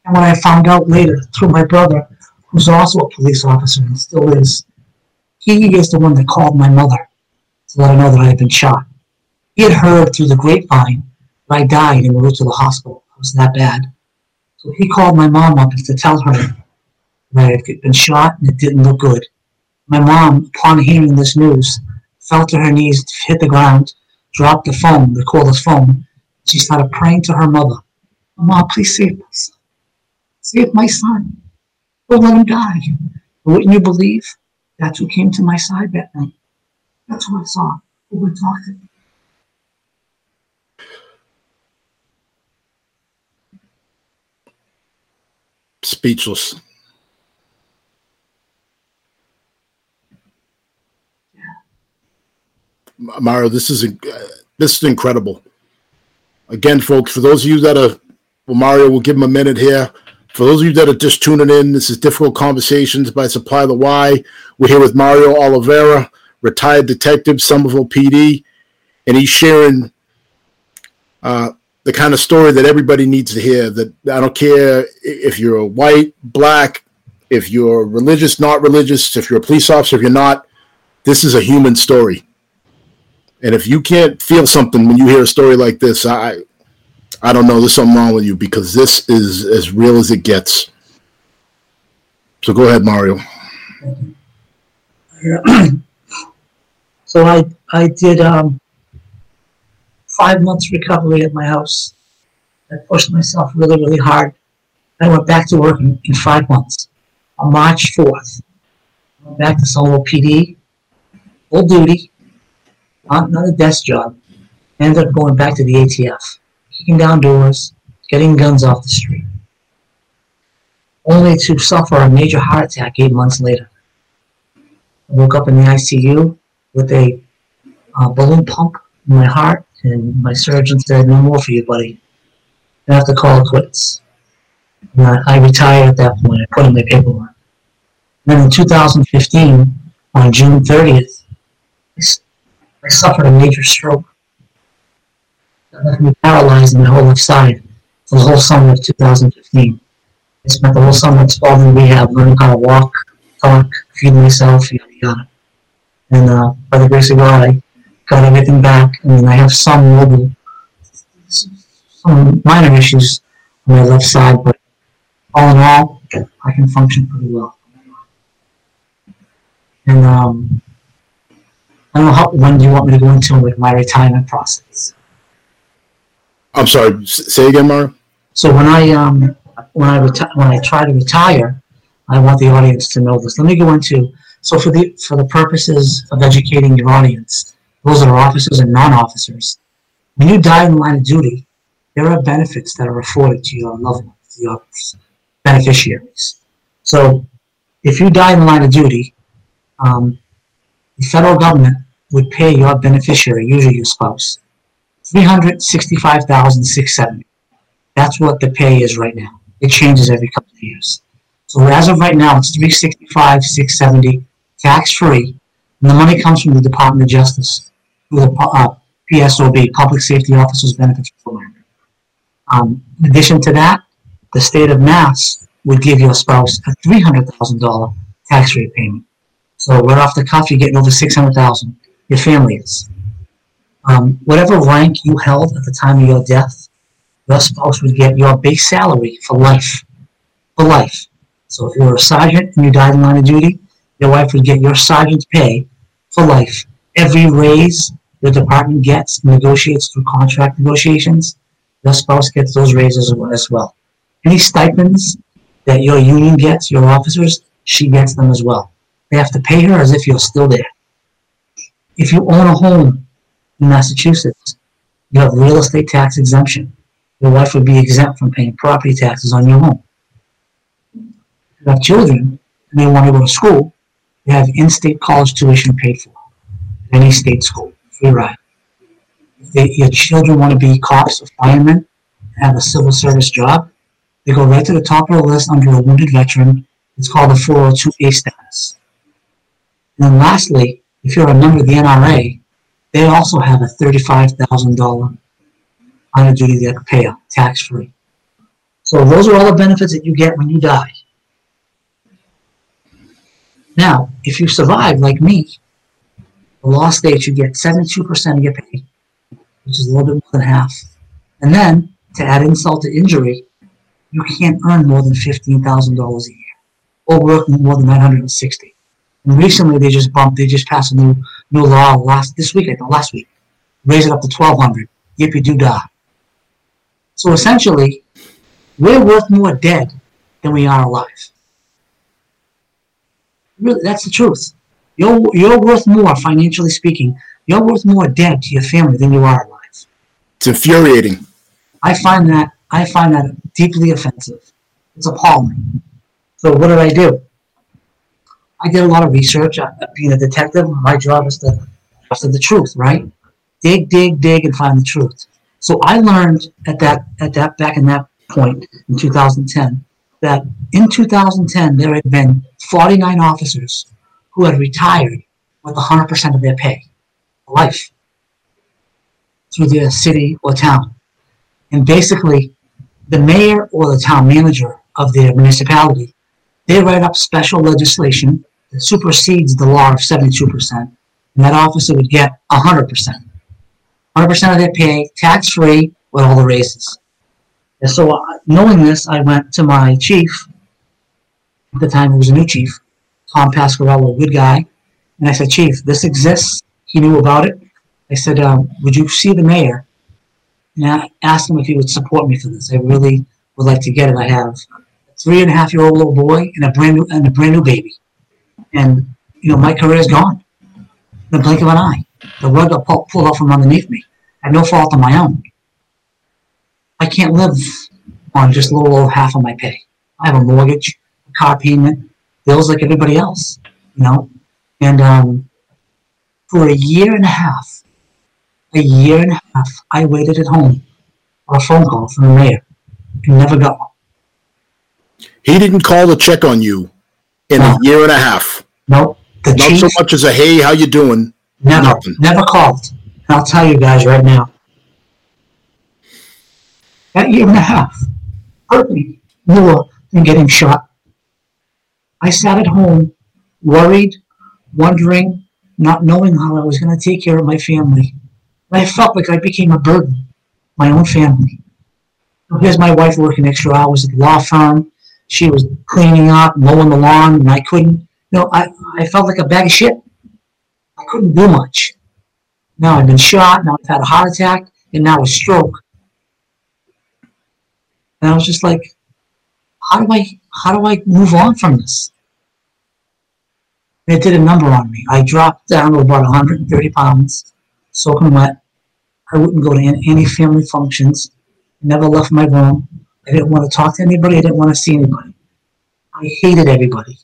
And when I found out later through my brother, who's also a police officer and still is, he is the one that called my mother to let her know that I had been shot. He had heard through the grapevine that I died the route to the hospital. It was that bad. So he called my mom up to tell her that I had been shot and it didn't look good. My mom, upon hearing this news, fell to her knees, hit the ground, dropped the phone, the cordless phone. She started praying to her mother, Mom, please save my son. Save my son. Don't let him die. Wouldn't you believe? That's who came to my side that night. That's who I saw. Who would talk to Speechless. Mario, this is uh, this is incredible. Again, folks, for those of you that are, well, Mario, we'll give him a minute here. For those of you that are just tuning in, this is Difficult Conversations by Supply the Why. We're here with Mario Oliveira, retired detective, Somerville PD, and he's sharing uh, the kind of story that everybody needs to hear. That I don't care if you're white, black, if you're religious, not religious, if you're a police officer, if you're not. This is a human story and if you can't feel something when you hear a story like this, I I don't know, there's something wrong with you because this is as real as it gets. So go ahead, Mario. so I I did um, five months recovery at my house. I pushed myself really, really hard. I went back to work in, in five months. On March 4th, I went back to Solo PD, full duty, not, not a desk job. Ended up going back to the ATF, kicking down doors, getting guns off the street, only to suffer a major heart attack eight months later. I woke up in the ICU with a uh, balloon pump in my heart, and my surgeon said, No more for you, buddy. You have to call it quits. And I, I retired at that point. I put in my paperwork. then in 2015, on June 30th, I suffered a major stroke that left me paralyzed in my whole left side for the whole summer of 2015. I spent the whole summer at Spaulding Rehab learning how to walk, talk, feed myself, yada yada. And uh, by the grace of God, I got everything back. I mean, I have some mobile, some minor issues on my left side, but all in all, I can function pretty well. And um, I don't know how, when do you want me to go into with my retirement process? I'm sorry. Say again, Mario. So when I um when I reti- when I try to retire, I want the audience to know this. Let me go into so for the for the purposes of educating your audience, those that are officers and non-officers. When you die in the line of duty, there are benefits that are afforded to your loved ones, your beneficiaries. So if you die in the line of duty, um, the federal government would pay your beneficiary, usually your spouse, three hundred sixty-five thousand six seventy. That's what the pay is right now. It changes every couple of years. So as of right now, it's three sixty-five six seventy, tax-free, and the money comes from the Department of Justice through the uh, PSOB, Public Safety Officers Benefits Program. Um, in addition to that, the state of Mass would give your spouse a three hundred thousand dollar tax-free payment. So right off the cuff, you're getting over six hundred thousand. Your family is. Um, whatever rank you held at the time of your death, your spouse would get your base salary for life. For life. So if you're a sergeant and you died in line of duty, your wife would get your sergeant's pay for life. Every raise the department gets negotiates through contract negotiations. Your spouse gets those raises as well. Any stipends that your union gets, your officers, she gets them as well. They have to pay her as if you're still there. If you own a home in Massachusetts, you have real estate tax exemption. Your wife would be exempt from paying property taxes on your home. If you have children and they want to go to school, you have in-state college tuition paid for. Any state school, free ride. If they, your children want to be cops or firemen, have a civil service job, they go right to the top of the list under a wounded veteran. It's called a 402A status. And then lastly, if you're a member of the NRA, they also have a $35,000 honor duty that payout, tax free. So those are all the benefits that you get when you die. Now, if you survive like me, the law states you get 72% of your pay, which is a little bit more than half. And then, to add insult to injury, you can't earn more than $15,000 a year or work more than 960. And recently they just bumped, they just passed a new new law last this week, I think last week, raise it up to 1200. Yippee doo dah. So essentially, we're worth more dead than we are alive. Really, that's the truth. You're, you're worth more, financially speaking. You're worth more dead to your family than you are alive. It's infuriating. I find that I find that deeply offensive. It's appalling. So what did I do? I did a lot of research. Uh, being a detective, my job is to after the truth, right? Dig, dig, dig, and find the truth. So I learned at that at that back in that point in 2010 that in 2010 there had been 49 officers who had retired with 100% of their pay, life, through their city or town. And basically, the mayor or the town manager of their municipality, they write up special legislation that supersedes the law of 72%, and that officer would get 100%. 100% of their pay, tax free, with all the raises. And so, uh, knowing this, I went to my chief, at the time, he was a new chief, Tom Pasquarello, a good guy, and I said, Chief, this exists. He knew about it. I said, um, Would you see the mayor? And I asked him if he would support me for this. I really would like to get it. I have a three and a half year old little boy and a brand new and a brand new baby and you know my career is gone. In the blink of an eye, the rug got pulled, out from underneath me. I had no fault of my own. I can't live on just a little over half of my pay. I have a mortgage, car payment, bills like everybody else, you know. And um, for a year and a half, a year and a half, I waited at home for a phone call from the mayor and never got one. He didn't call to check on you in No. a year and a half. No, the Not chief so much as a hey, how you doing? Never, Nothing. never called. And I'll tell you guys right now. That year and a half hurt me more than getting shot. I sat at home, worried, wondering, not knowing how I was going to take care of my family. I felt like I became a burden, my own family. Here's my wife working extra hours at the law firm. She was cleaning up, mowing the lawn, and I couldn't. You know, I, I felt like a bag of shit. I couldn't do much. Now I've been shot, now I've had a heart attack, and now a stroke. And I was just like, how do I how do I move on from this? And it did a number on me. I dropped down to about 130 pounds. soaking wet. I wouldn't go to any family functions. Never left my room. I didn't want to talk to anybody. I didn't want to see anybody. I hated everybody.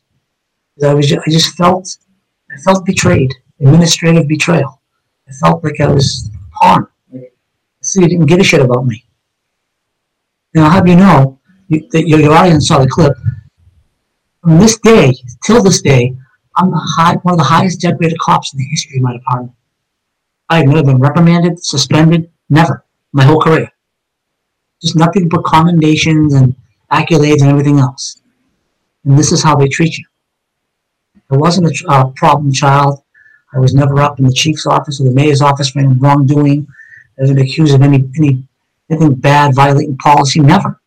I was just, I just felt I felt betrayed, administrative betrayal. I felt like I was pawn. The city didn't give a shit about me. Now, I'll have you know you, your, your audience saw the clip. From this day till this day, I'm the high, one of the highest decorated cops in the history of my department. I've never been reprimanded, suspended, never, my whole career. Just nothing but commendations and accolades and everything else. And this is how they treat you. I wasn't a uh, problem child. I was never up in the chief's office or the mayor's office for any wrongdoing. I wasn't accused of any, any anything bad, violating policy. Never.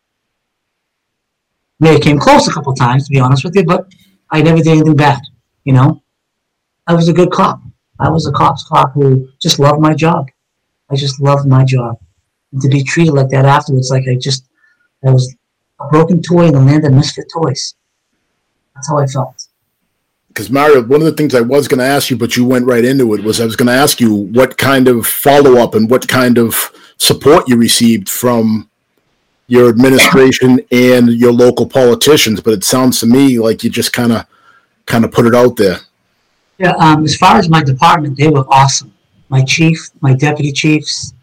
Mayor came close a couple times, to be honest with you, but I never did anything bad. You know, I was a good cop. I was a cop's cop who just loved my job. I just loved my job. And to be treated like that afterwards, like I just, I was a broken toy in the land of misfit toys. That's how I felt. Because Mario, one of the things I was going to ask you, but you went right into it, was I was going to ask you what kind of follow up and what kind of support you received from your administration and your local politicians. But it sounds to me like you just kind of, kind of put it out there. Yeah, um, as far as my department, they were awesome. My chief, my deputy chiefs,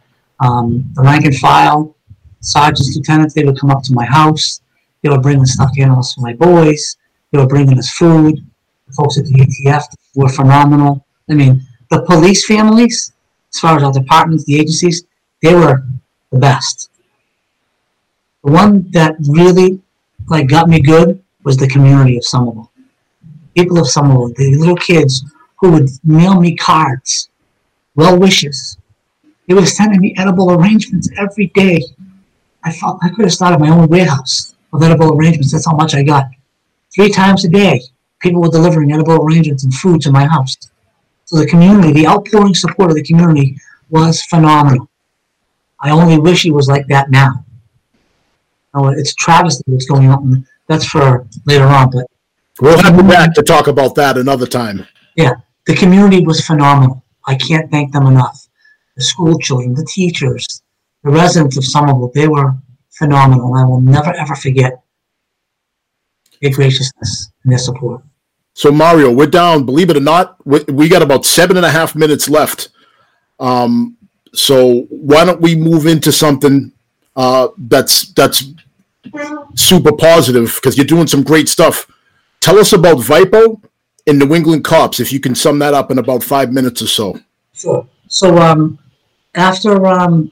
um, the rank and file, sergeants, lieutenants, they would come up to my house. They would bring the stuffed animals for my boys. They were bringing us food. The folks at the ATF were phenomenal. I mean, the police families, as far as our departments, the agencies, they were the best. The one that really like got me good was the community of Somerville people of Somerville, the little kids who would mail me cards, well wishes. They were sending me edible arrangements every day. I felt I could have started my own warehouse of edible arrangements. That's how much I got. Three times a day, people were delivering edible arrangements and food to my house. So the community, the outpouring support of the community was phenomenal. I only wish it was like that now. Oh, it's travesty what's going on. That's for later on, but We'll have you back to talk about that another time. Yeah, the community was phenomenal. I can't thank them enough. The school children, the teachers, the residents of Somerville, they were phenomenal. I will never ever forget their graciousness and their support. So Mario, we're down. Believe it or not, we, we got about seven and a half minutes left. Um, so why don't we move into something uh, that's that's super positive because you're doing some great stuff Tell us about VIPO and New England Cops, if you can sum that up in about five minutes or so. Sure. So um, after um,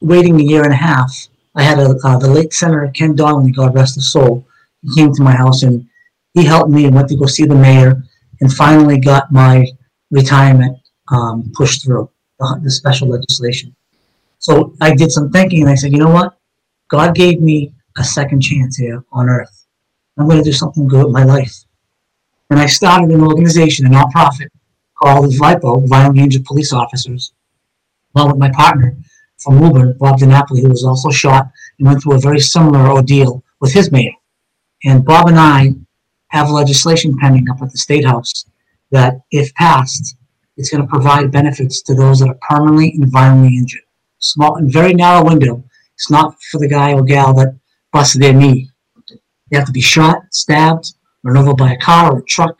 waiting a year and a half, I had a, uh, the late Senator Ken Donnelly, God rest his soul. He came to my house and he helped me and went to go see the mayor and finally got my retirement um, pushed through, the, the special legislation. So I did some thinking and I said, you know what? God gave me a second chance here on earth. I'm going to do something good with my life. And I started an organization, a nonprofit called VIPO, Violently Injured Police Officers, along with my partner from Woburn, Bob DiNapoli, who was also shot and went through a very similar ordeal with his mayor. And Bob and I have legislation pending up at the State House that, if passed, it's going to provide benefits to those that are permanently and violently injured. Small and very narrow window. It's not for the guy or gal that busted their knee they have to be shot, stabbed, run over by a car or a truck,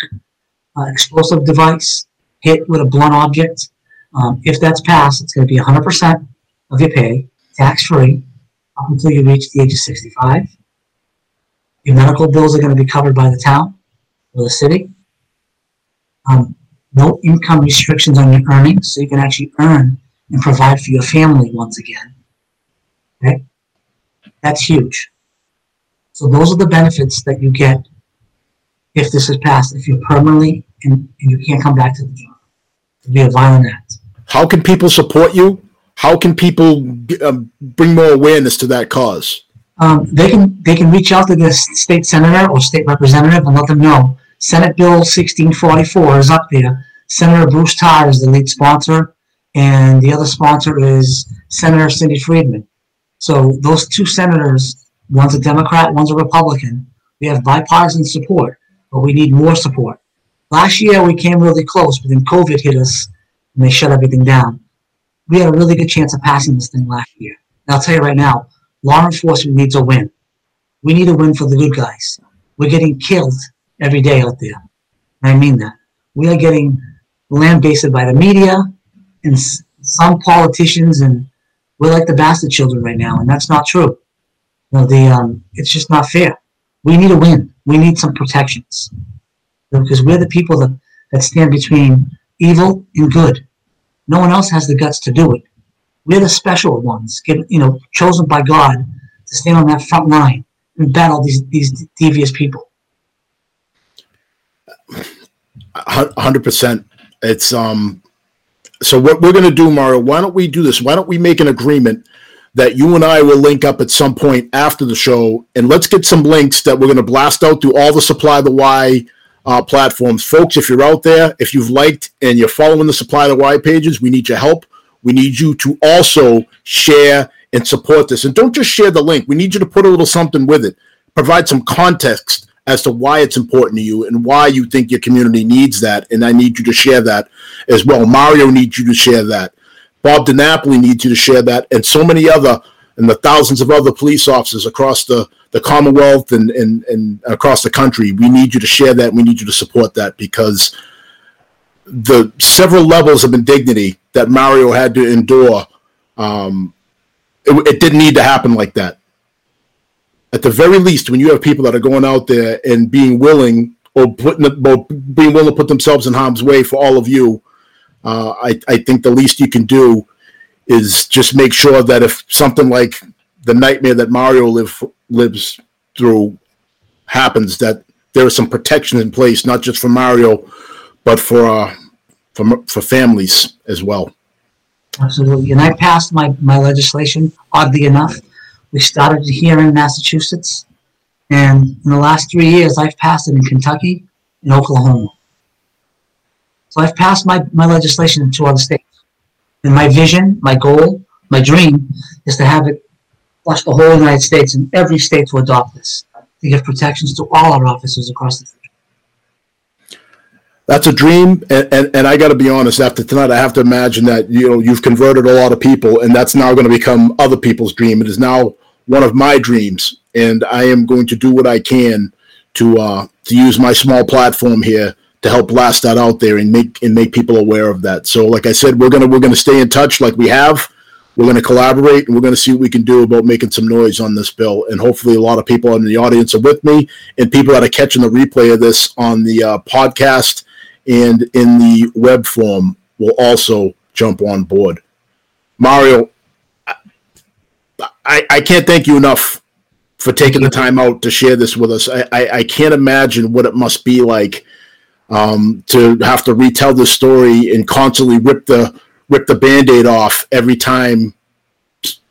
uh, explosive device, hit with a blunt object. Um, if that's passed, it's going to be 100% of your pay, tax free, up until you reach the age of 65. Your medical bills are going to be covered by the town or the city. Um, no income restrictions on your earnings, so you can actually earn and provide for your family once again. Okay? That's huge. So those are the benefits that you get if this is passed, if you're permanently and, and you can't come back to the job. To be a violent act. How can people support you? How can people um, bring more awareness to that cause? Um, they can they can reach out to the state senator or state representative and let them know. Senate Bill 1644 is up there. Senator Bruce Tarr is the lead sponsor, and the other sponsor is Senator Cindy Friedman. So those two senators One's a Democrat, one's a Republican. We have bipartisan support, but we need more support. Last year we came really close, but then COVID hit us and they shut everything down. we had a really good chance of passing this thing last year. And I'll tell you right now, law enforcement needs a win. We need a win for the good guys. We're getting killed every day out there. I mean that. We are getting lambasted by the media and some politicians, and we're like the bastard children right now, and that's not true. Know, the um, it's just not fair. We need a win. We need some protections because we're the people that, that stand between evil and good. No one else has the guts to do it. We're the special ones, get, you know, chosen by God to stand on that front line and battle these these devious people. Hundred percent. It's um. So what we're going to do, Mario? Why don't we do this? Why don't we make an agreement that you and I will link up at some point after the show, and let's get some links that we're going to blast out through all the Supply the Why uh, platforms, folks. If you're out there, if you've liked and you're following the Supply the Why pages, we need your help. We need you to also share and support this, and don't just share the link. We need you to put a little something with it. Provide some context as to why it's important to you and why you think your community needs that. And I need you to share that as well. Mario needs you to share that. Bob DiNapoli needs you to share that, and so many other and the thousands of other police officers across the, the Commonwealth and, and, and across the country. We need you to share that. We need you to support that because the several levels of indignity that Mario had to endure, um, it, it didn't need to happen like that at the very least, when you have people that are going out there and being willing or putting or being willing to put themselves in harm's way for all of you, uh, I, I think the least you can do is just make sure that if something like the nightmare that Mario live, lives through happens, that there is some protection in place, not just for Mario, but for uh, for for families as well. Absolutely, and I passed my my legislation. Oddly enough, we started here in Massachusetts, and in the last three years, I've passed it in Kentucky and Oklahoma. So I've passed my, my legislation to other states. And my vision, my goal, my dream is to have it flush the whole United States and every state to adopt this, to give protections to all our officers across the country. That's a dream, and, and, and I got to be honest. After tonight, I have to imagine that you know you've converted a lot of people, and that's now going to become other people's dream. It is now one of my dreams, and I am going to do what I can to uh, to use my small platform here to help blast that out there and make and make people aware of that. So, like I said, we're gonna we're gonna stay in touch like we have. We're gonna collaborate and we're gonna see what we can do about making some noise on this bill. And hopefully, a lot of people in the audience are with me, and people that are catching the replay of this on the uh, podcast and in the web form will also jump on board. Mario, I, I can't thank you enough for taking the time out to share this with us. I, I, I can't imagine what it must be like um, to have to retell the story and constantly rip the rip the band-aid off every time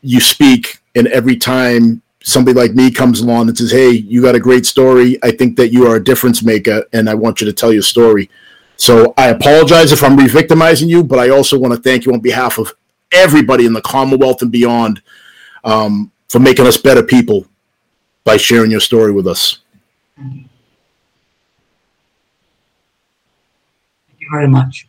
you speak and every time somebody like me comes along and says, Hey, you got a great story. I think that you are a difference maker and I want you to tell your story. So I apologize if I'm re-victimizing you, but I also want to thank you on behalf of everybody in the Commonwealth and beyond um, for making us better people by sharing your story with us. Thank you very much.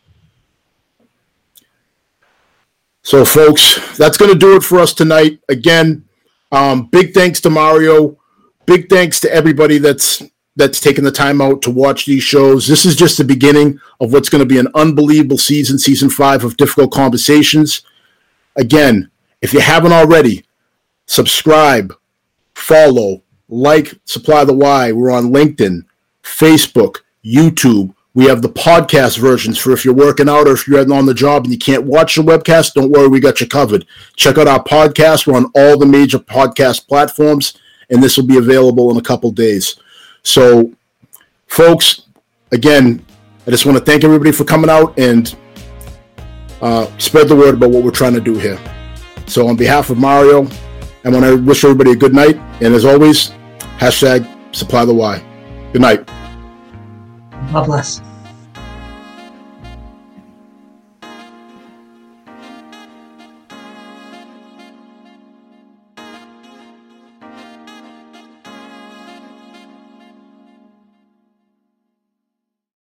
So, folks, that's going to do it for us tonight. Again, um, big thanks to Mario. Big thanks to everybody that's that's taken the time out to watch these shows. This is just the beginning of what's going to be an unbelievable season, season five of Difficult Conversations. Again, if you haven't already, subscribe, follow, like Supply the Why. We're on LinkedIn, Facebook, YouTube. We have the podcast versions for if you're working out or if you're on the job and you can't watch the webcast, don't worry, we got you covered. Check out our podcast. We're on all the major podcast platforms, and this will be available in a couple days. So, folks, again, I just want to thank everybody for coming out and uh, spread the word about what we're trying to do here. So, on behalf of Mario, I want to wish everybody a good night. And as always, hashtag supply the why. Good night. God bless.